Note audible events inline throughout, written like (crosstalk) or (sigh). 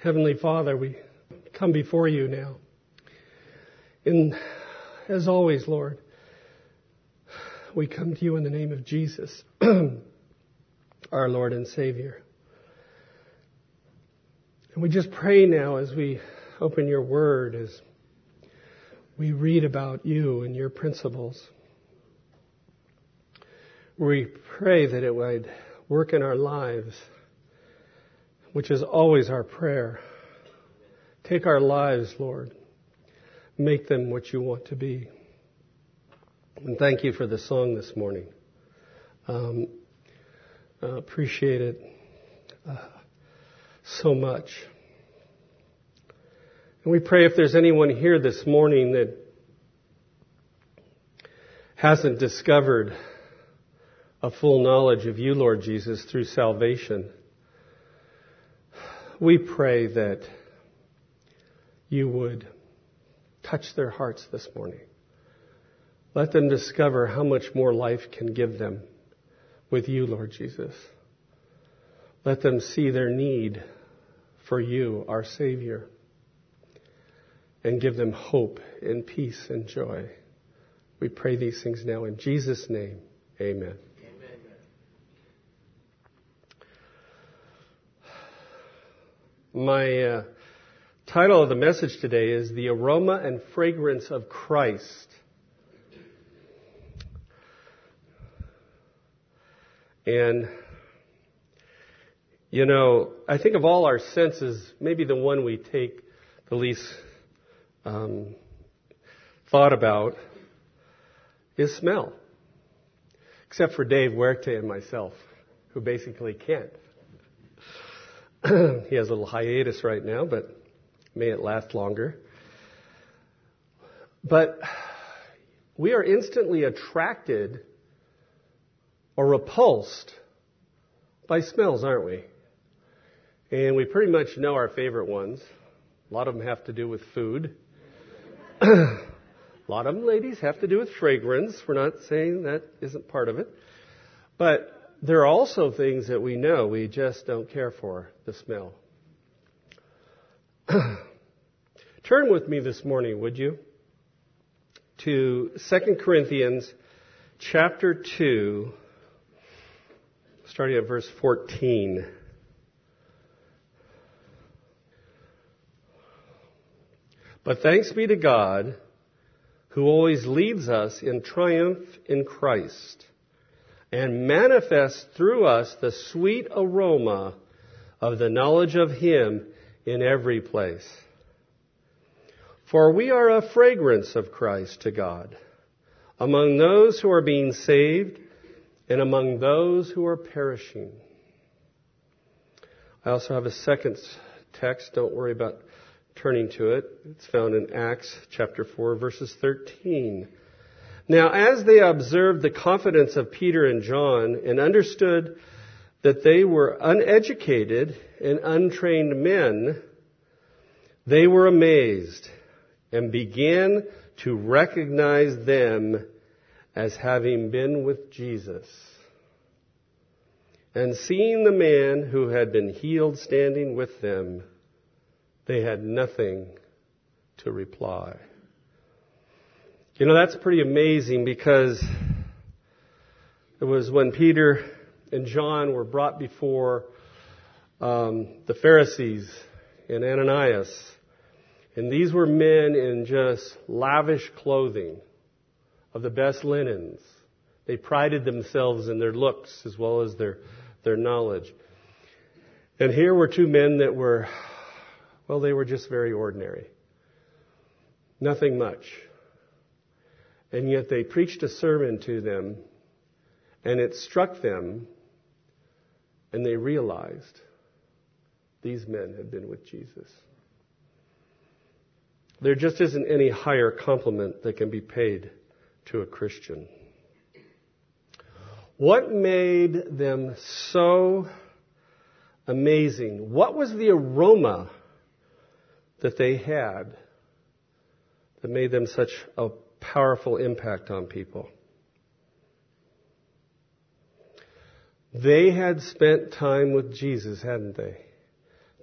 Heavenly Father, we come before you now. And as always, Lord, we come to you in the name of Jesus, (clears throat) our Lord and Savior. And we just pray now as we open your word, as we read about you and your principles. We pray that it would work in our lives which is always our prayer. Take our lives, Lord. Make them what you want to be. And thank you for the song this morning. Um, uh, appreciate it uh, so much. And we pray if there's anyone here this morning that hasn't discovered a full knowledge of you, Lord Jesus, through salvation, we pray that you would touch their hearts this morning. Let them discover how much more life can give them with you, Lord Jesus. Let them see their need for you, our Savior, and give them hope and peace and joy. We pray these things now in Jesus' name. Amen. My uh, title of the message today is The Aroma and Fragrance of Christ. And, you know, I think of all our senses, maybe the one we take the least um, thought about is smell. Except for Dave Huerte and myself, who basically can't. (clears throat) he has a little hiatus right now, but may it last longer. But we are instantly attracted or repulsed by smells, aren't we? And we pretty much know our favorite ones. A lot of them have to do with food. (clears throat) a lot of them, ladies, have to do with fragrance. We're not saying that isn't part of it. But there are also things that we know we just don't care for the smell. (clears throat) Turn with me this morning, would you, to 2 Corinthians chapter 2, starting at verse 14. But thanks be to God who always leads us in triumph in Christ and manifest through us the sweet aroma of the knowledge of Him in every place. For we are a fragrance of Christ to God among those who are being saved and among those who are perishing. I also have a second text. Don't worry about turning to it. It's found in Acts chapter 4 verses 13. Now, as they observed the confidence of Peter and John and understood that they were uneducated and untrained men, they were amazed and began to recognize them as having been with Jesus. And seeing the man who had been healed standing with them, they had nothing to reply. You know, that's pretty amazing because it was when Peter and John were brought before um, the Pharisees and Ananias. And these were men in just lavish clothing of the best linens. They prided themselves in their looks as well as their, their knowledge. And here were two men that were, well, they were just very ordinary. Nothing much. And yet they preached a sermon to them, and it struck them, and they realized these men had been with Jesus. There just isn't any higher compliment that can be paid to a Christian. What made them so amazing? What was the aroma that they had that made them such a powerful impact on people. They had spent time with Jesus, hadn't they?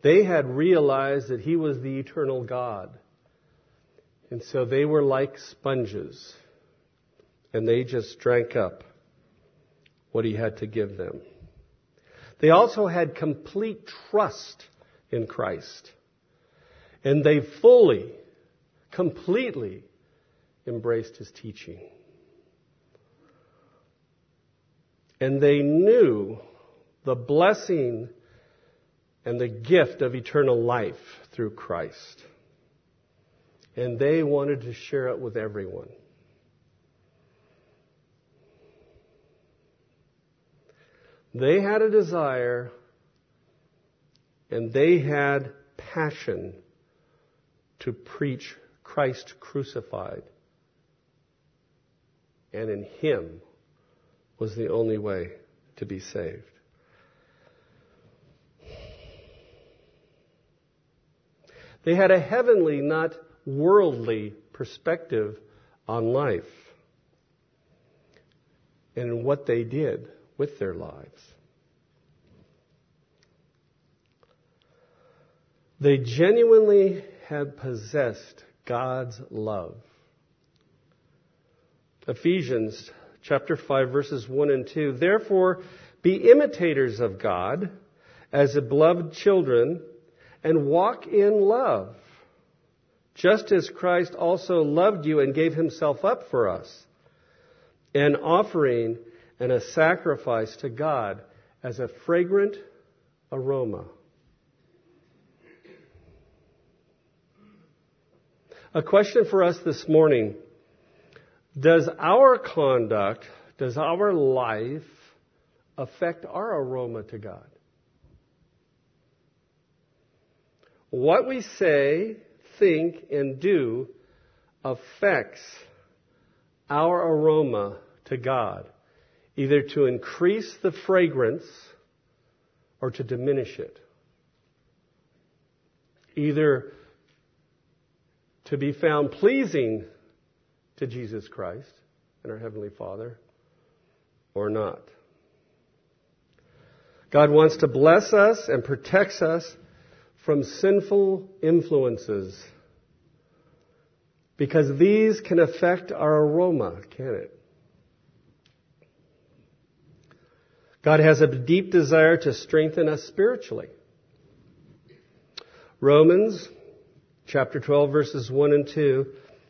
They had realized that he was the eternal God. And so they were like sponges. And they just drank up what he had to give them. They also had complete trust in Christ. And they fully, completely embraced his teaching. And they knew the blessing and the gift of eternal life through Christ. And they wanted to share it with everyone. They had a desire and they had passion to preach Christ crucified. And in Him was the only way to be saved. They had a heavenly, not worldly perspective on life and what they did with their lives. They genuinely had possessed God's love. Ephesians chapter 5 verses 1 and 2. Therefore, be imitators of God as beloved children and walk in love, just as Christ also loved you and gave himself up for us, an offering and a sacrifice to God as a fragrant aroma. A question for us this morning. Does our conduct, does our life affect our aroma to God? What we say, think, and do affects our aroma to God, either to increase the fragrance or to diminish it. Either to be found pleasing to Jesus Christ and our Heavenly Father or not. God wants to bless us and protects us from sinful influences because these can affect our aroma, can it? God has a deep desire to strengthen us spiritually. Romans chapter 12 verses 1 and 2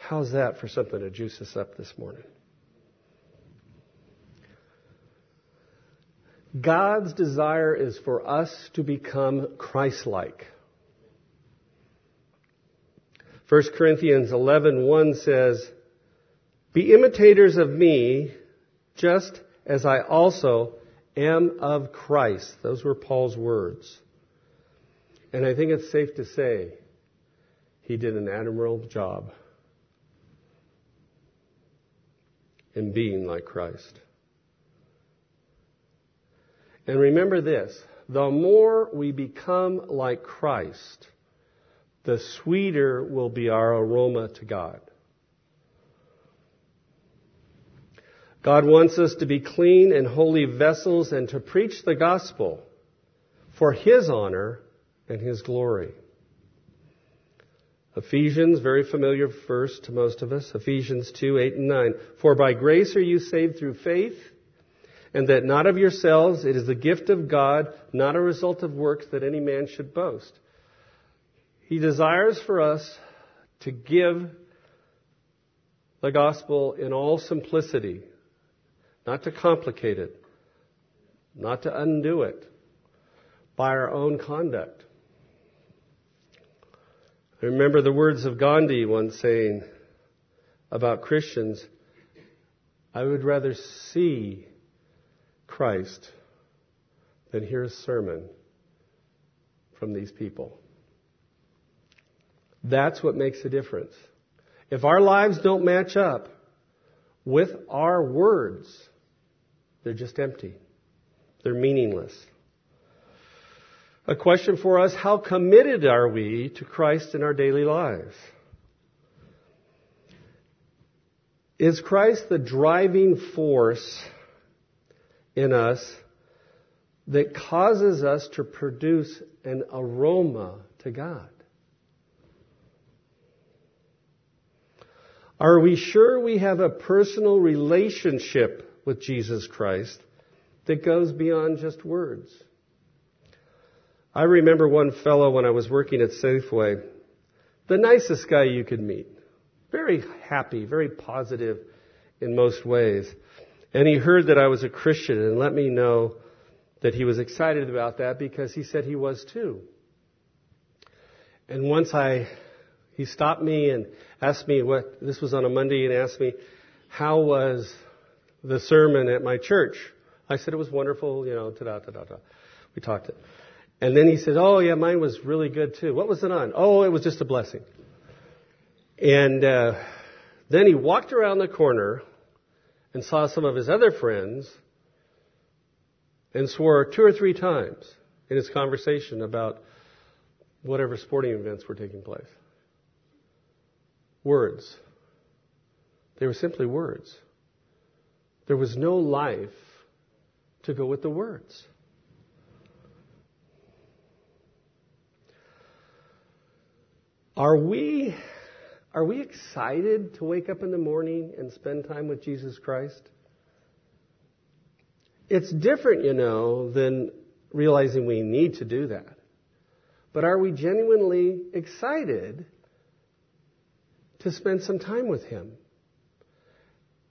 How's that for something to juice us up this morning? God's desire is for us to become Christ-like. 1 Corinthians 11:1 says, "Be imitators of me, just as I also am of Christ." Those were Paul's words. And I think it's safe to say he did an admirable job in being like Christ. And remember this the more we become like Christ, the sweeter will be our aroma to God. God wants us to be clean and holy vessels and to preach the gospel for His honor and His glory. Ephesians, very familiar verse to most of us, Ephesians 2, 8 and 9. For by grace are you saved through faith, and that not of yourselves, it is the gift of God, not a result of works that any man should boast. He desires for us to give the gospel in all simplicity, not to complicate it, not to undo it by our own conduct. I remember the words of Gandhi once saying about Christians, I would rather see Christ than hear a sermon from these people. That's what makes a difference. If our lives don't match up with our words, they're just empty. They're meaningless. A question for us, how committed are we to Christ in our daily lives? Is Christ the driving force in us that causes us to produce an aroma to God? Are we sure we have a personal relationship with Jesus Christ that goes beyond just words? I remember one fellow when I was working at Safeway, the nicest guy you could meet. Very happy, very positive in most ways. And he heard that I was a Christian and let me know that he was excited about that because he said he was too. And once I he stopped me and asked me what, this was on a Monday, and asked me, how was the sermon at my church? I said it was wonderful, you know, ta da ta da. We talked it. And then he said, oh yeah, mine was really good too. What was it on? Oh, it was just a blessing. And uh, then he walked around the corner and saw some of his other friends and swore two or three times in his conversation about whatever sporting events were taking place words. They were simply words. There was no life to go with the words. Are we, are we excited to wake up in the morning and spend time with Jesus Christ? It's different, you know, than realizing we need to do that. But are we genuinely excited to spend some time with Him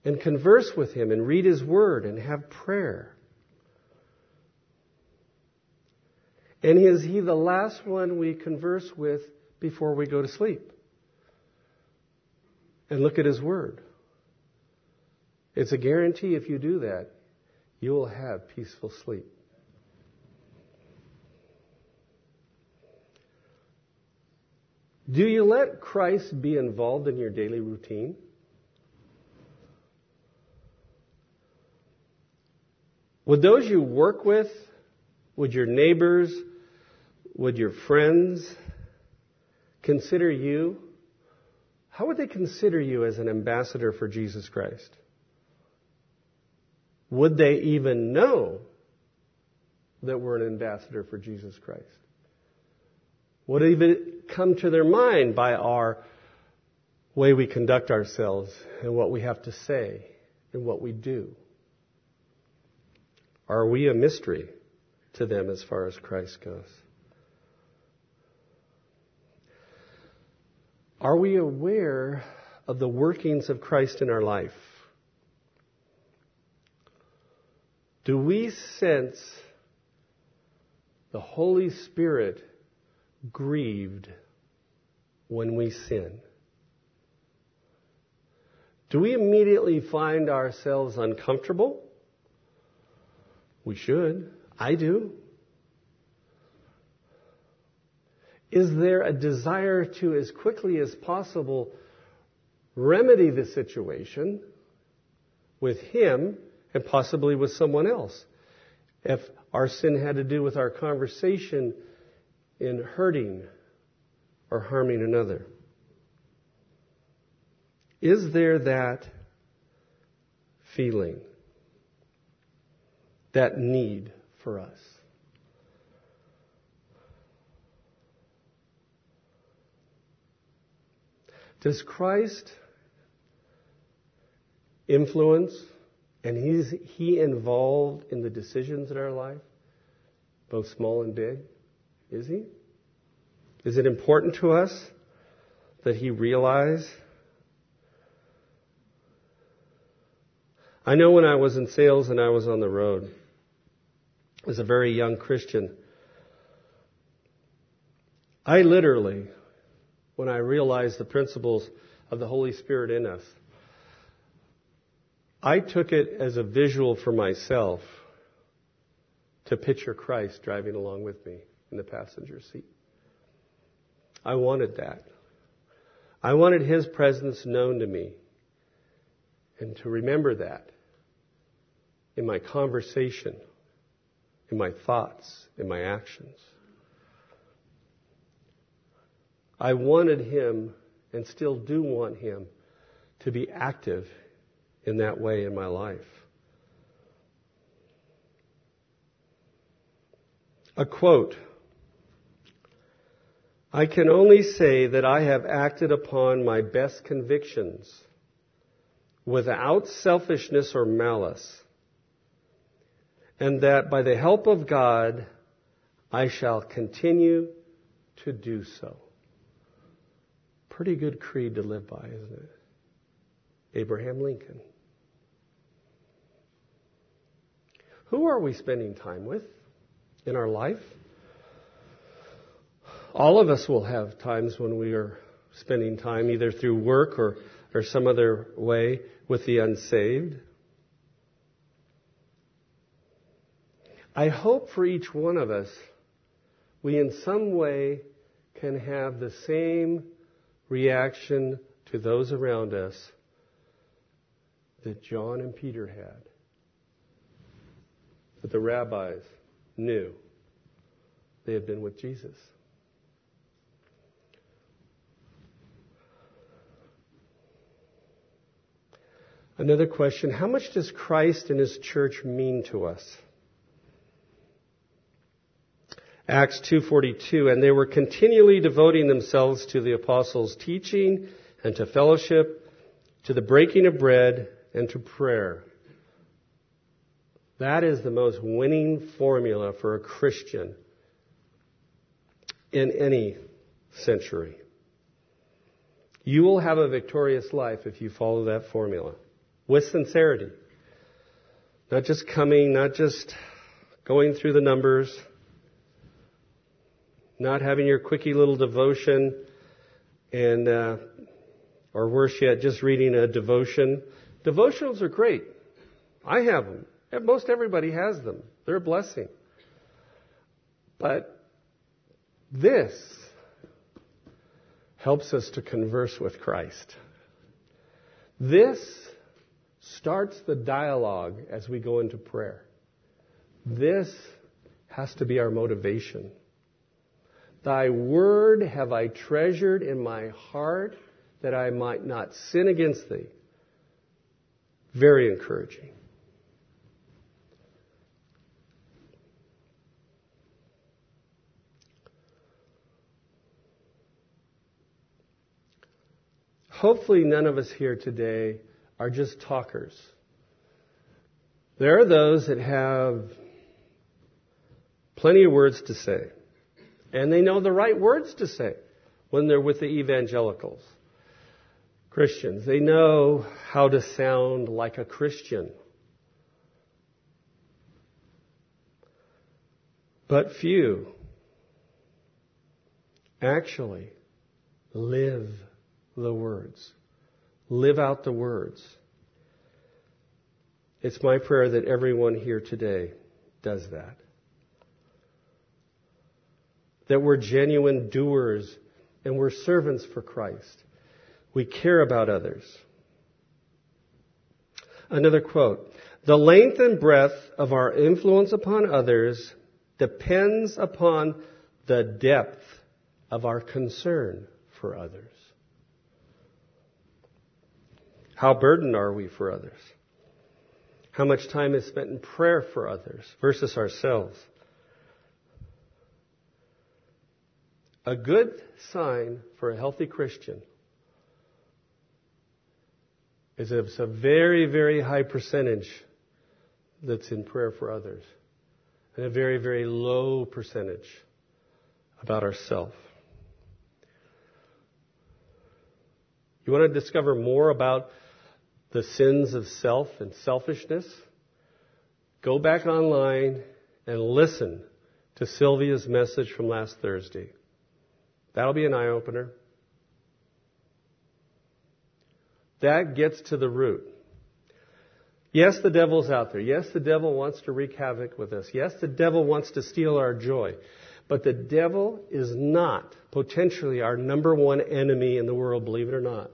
and converse with Him and read His Word and have prayer. And is He the last one we converse with before we go to sleep? And look at His Word. It's a guarantee if you do that, you will have peaceful sleep. Do you let Christ be involved in your daily routine? Would those you work with, would your neighbors, would your friends consider you? How would they consider you as an ambassador for Jesus Christ? Would they even know that we're an ambassador for Jesus Christ? Would it even come to their mind by our way we conduct ourselves and what we have to say and what we do? Are we a mystery to them as far as Christ goes? Are we aware of the workings of Christ in our life? Do we sense the Holy Spirit grieved when we sin? Do we immediately find ourselves uncomfortable? We should. I do. Is there a desire to, as quickly as possible, remedy the situation with Him and possibly with someone else? If our sin had to do with our conversation in hurting or harming another? Is there that feeling, that need for us? Does Christ influence and is he involved in the decisions in our life, both small and big? Is he? Is it important to us that he realize? I know when I was in sales and I was on the road as a very young Christian, I literally, when I realized the principles of the Holy Spirit in us, I took it as a visual for myself to picture Christ driving along with me in the passenger seat. I wanted that. I wanted His presence known to me and to remember that in my conversation, in my thoughts, in my actions. I wanted Him and still do want Him to be active in that way in my life. A quote I can only say that I have acted upon my best convictions without selfishness or malice, and that by the help of God I shall continue to do so. Pretty good creed to live by, isn't it? Abraham Lincoln. Who are we spending time with in our life? All of us will have times when we are spending time either through work or, or some other way with the unsaved. I hope for each one of us, we in some way can have the same reaction to those around us that John and Peter had, that the rabbis knew they had been with Jesus. Another question, how much does Christ and his church mean to us? Acts 2:42 and they were continually devoting themselves to the apostles' teaching and to fellowship, to the breaking of bread and to prayer. That is the most winning formula for a Christian in any century. You will have a victorious life if you follow that formula with sincerity. Not just coming, not just going through the numbers, not having your quickie little devotion and, uh, or worse yet, just reading a devotion. Devotionals are great. I have them. Most everybody has them. They're a blessing. But this helps us to converse with Christ. This starts the dialogue as we go into prayer. This has to be our motivation. Thy word have I treasured in my heart that I might not sin against thee. Very encouraging. Hopefully, none of us here today are just talkers. There are those that have plenty of words to say. And they know the right words to say when they're with the evangelicals. Christians. They know how to sound like a Christian. But few actually live the words live out the words. It's my prayer that everyone here today does that. That we're genuine doers and we're servants for Christ. We care about others. Another quote. The length and breadth of our influence upon others depends upon the depth of our concern for others. How burdened are we for others? How much time is spent in prayer for others versus ourselves? A good sign for a healthy Christian is it's a very, very high percentage that's in prayer for others, and a very, very low percentage about ourselves. You want to discover more about the sins of self and selfishness, go back online and listen to Sylvia's message from last Thursday. That'll be an eye opener. That gets to the root. Yes, the devil's out there. Yes, the devil wants to wreak havoc with us. Yes, the devil wants to steal our joy. But the devil is not potentially our number one enemy in the world, believe it or not.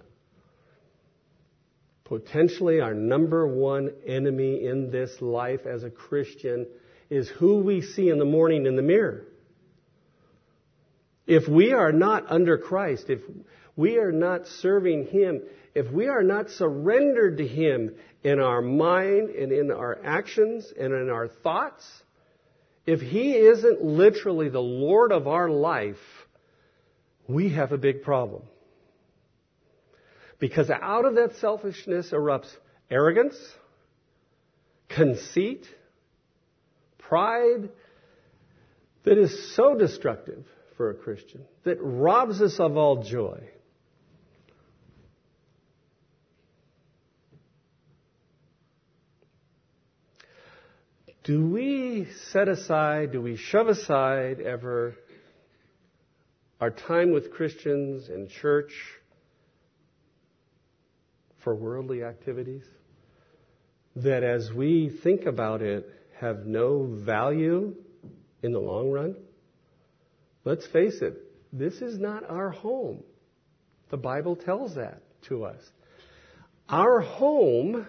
Potentially our number one enemy in this life as a Christian is who we see in the morning in the mirror. If we are not under Christ, if we are not serving Him, if we are not surrendered to Him in our mind and in our actions and in our thoughts, if He isn't literally the Lord of our life, we have a big problem. Because out of that selfishness erupts arrogance, conceit, pride that is so destructive for a Christian, that robs us of all joy. Do we set aside, do we shove aside ever our time with Christians and church for worldly activities? That as we think about it, have no value in the long run? Let's face it, this is not our home. The Bible tells that to us. Our home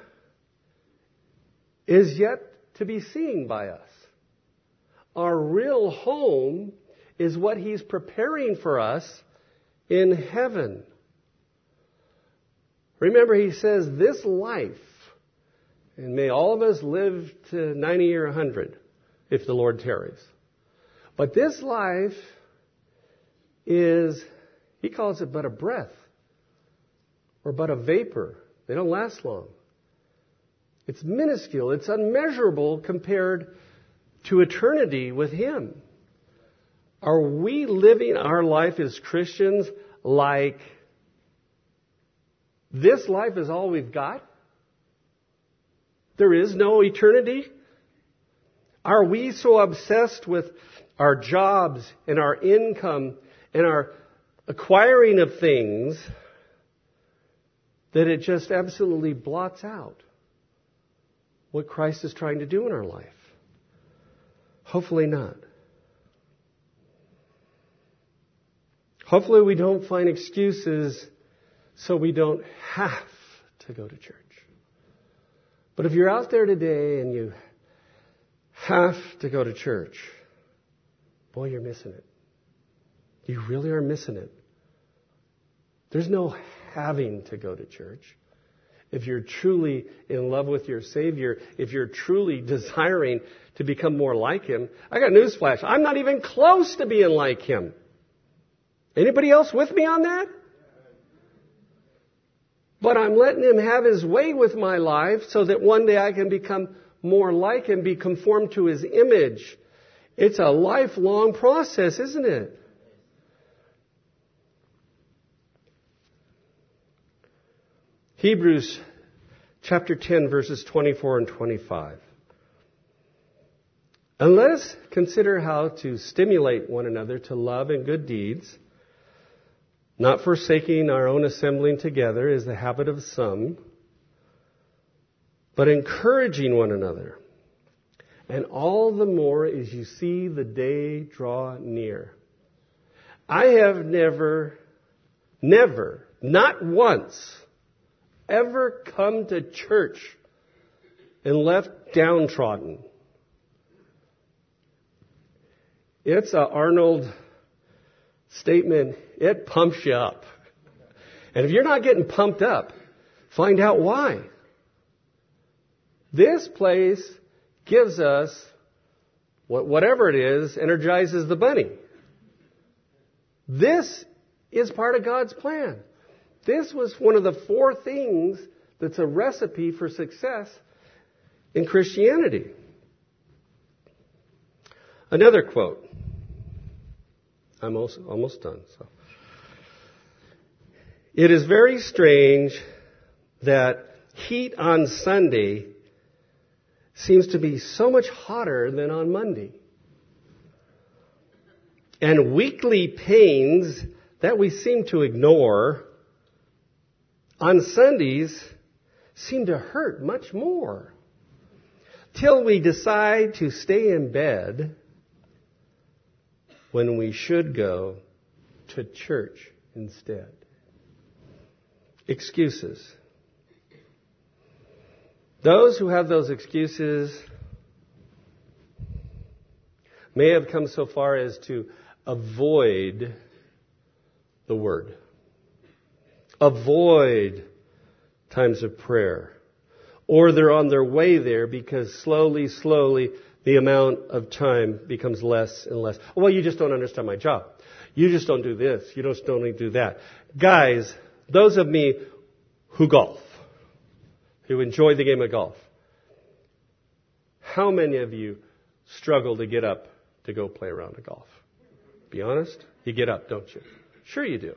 is yet to be seen by us. Our real home is what He's preparing for us in heaven. Remember, He says, this life, and may all of us live to 90 or 100 if the Lord tarries. But this life is, He calls it but a breath or but a vapor. They don't last long. It's minuscule. It's unmeasurable compared to eternity with Him. Are we living our life as Christians like this life is all we've got? There is no eternity? Are we so obsessed with our jobs and our income and our acquiring of things that it just absolutely blots out what Christ is trying to do in our life? Hopefully not. Hopefully we don't find excuses so we don't have to go to church. But if you're out there today and you have to go to church, boy, you're missing it. You really are missing it. There's no having to go to church if you're truly in love with your Savior, if you're truly desiring to become more like Him, I got news flash. I'm not even close to being like Him. Anybody else with me on that? But I'm letting Him have His way with my life so that one day I can become more like Him, be conformed to His image. It's a lifelong process, isn't it? Hebrews chapter 10, verses 24 and 25. And let us consider how to stimulate one another to love and good deeds, not forsaking our own assembling together is the habit of some, but encouraging one another. And all the more as you see the day draw near. I have never, never, not once, ever come to church and left downtrodden. It's a Arnold statement. It pumps you up. And if you're not getting pumped up, find out why. This place gives us whatever it is, energizes the bunny. This is part of God's plan. This was one of the four things that's a recipe for success in Christianity. Another quote. I'm almost, done. So. It is very strange that heat on Sunday seems to be so much hotter than on Monday. And weekly pains that we seem to ignore on Sundays seem to hurt much more. Till we decide to stay in bed when we should go to church instead. Excuses. Those who have those excuses may have come so far as to avoid the Word. Avoid times of prayer. Or they're on their way there because slowly, slowly, the amount of time becomes less and less. Well, you just don't understand my job. You just don't do this. You just don't do that. Guys, those of me who golf, who enjoy the game of golf, how many of you struggle to get up to go play a round of golf? Be honest. You get up, don't you? Sure you do.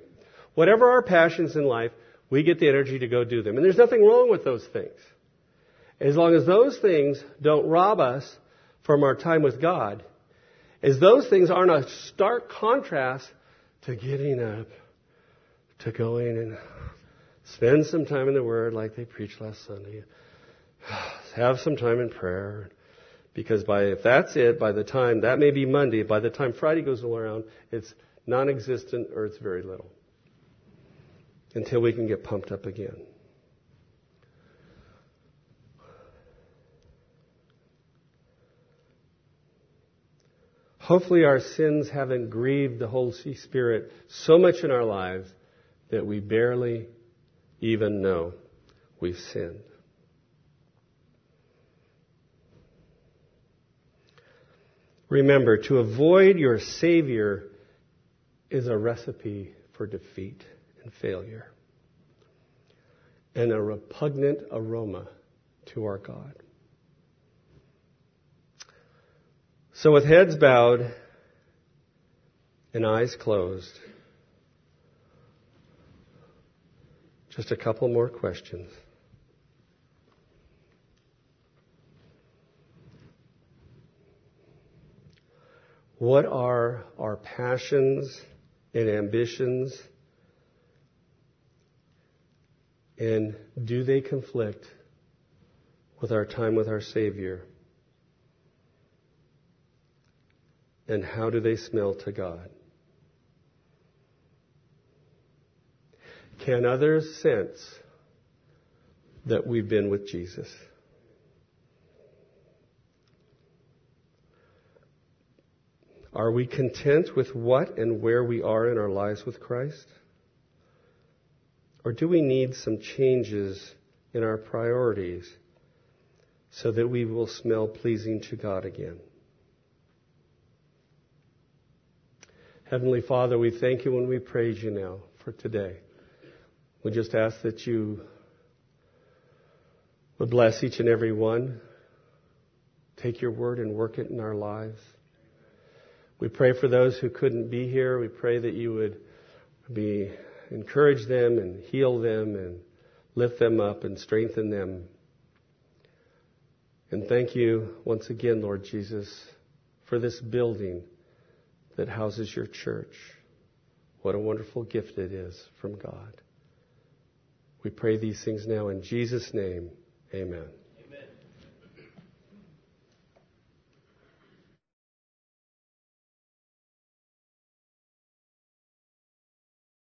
Whatever our passions in life, we get the energy to go do them. And there's nothing wrong with those things. As long as those things don't rob us from our time with God, as those things aren't a stark contrast to getting up, to going and spend some time in the Word like they preached last Sunday, (sighs) have some time in prayer. Because by, if that's it, by the time, that may be Monday, by the time Friday goes around, it's non-existent or it's very little. Until we can get pumped up again. Hopefully, our sins haven't grieved the Holy Spirit so much in our lives that we barely even know we've sinned. Remember, to avoid your Savior is a recipe for defeat failure and a repugnant aroma to our God. So, with heads bowed and eyes closed, just a couple more questions. What are our passions and ambitions? And do they conflict with our time with our Savior? and how do they smell to God? Can others sense that we've been with Jesus? Are we content with what and where we are in our lives with Christ? Or do we need some changes in our priorities so that we will smell pleasing to God again? Heavenly Father, we thank you and we praise you now for today. We just ask that you would bless each and every one. Take your word and work it in our lives. We pray for those who couldn't be here. We pray that you would be encourage them and heal them and lift them up and strengthen them. And thank you once again, Lord Jesus, for this building that houses your church. What a wonderful gift it is from God. We pray these things now in Jesus' name. Amen.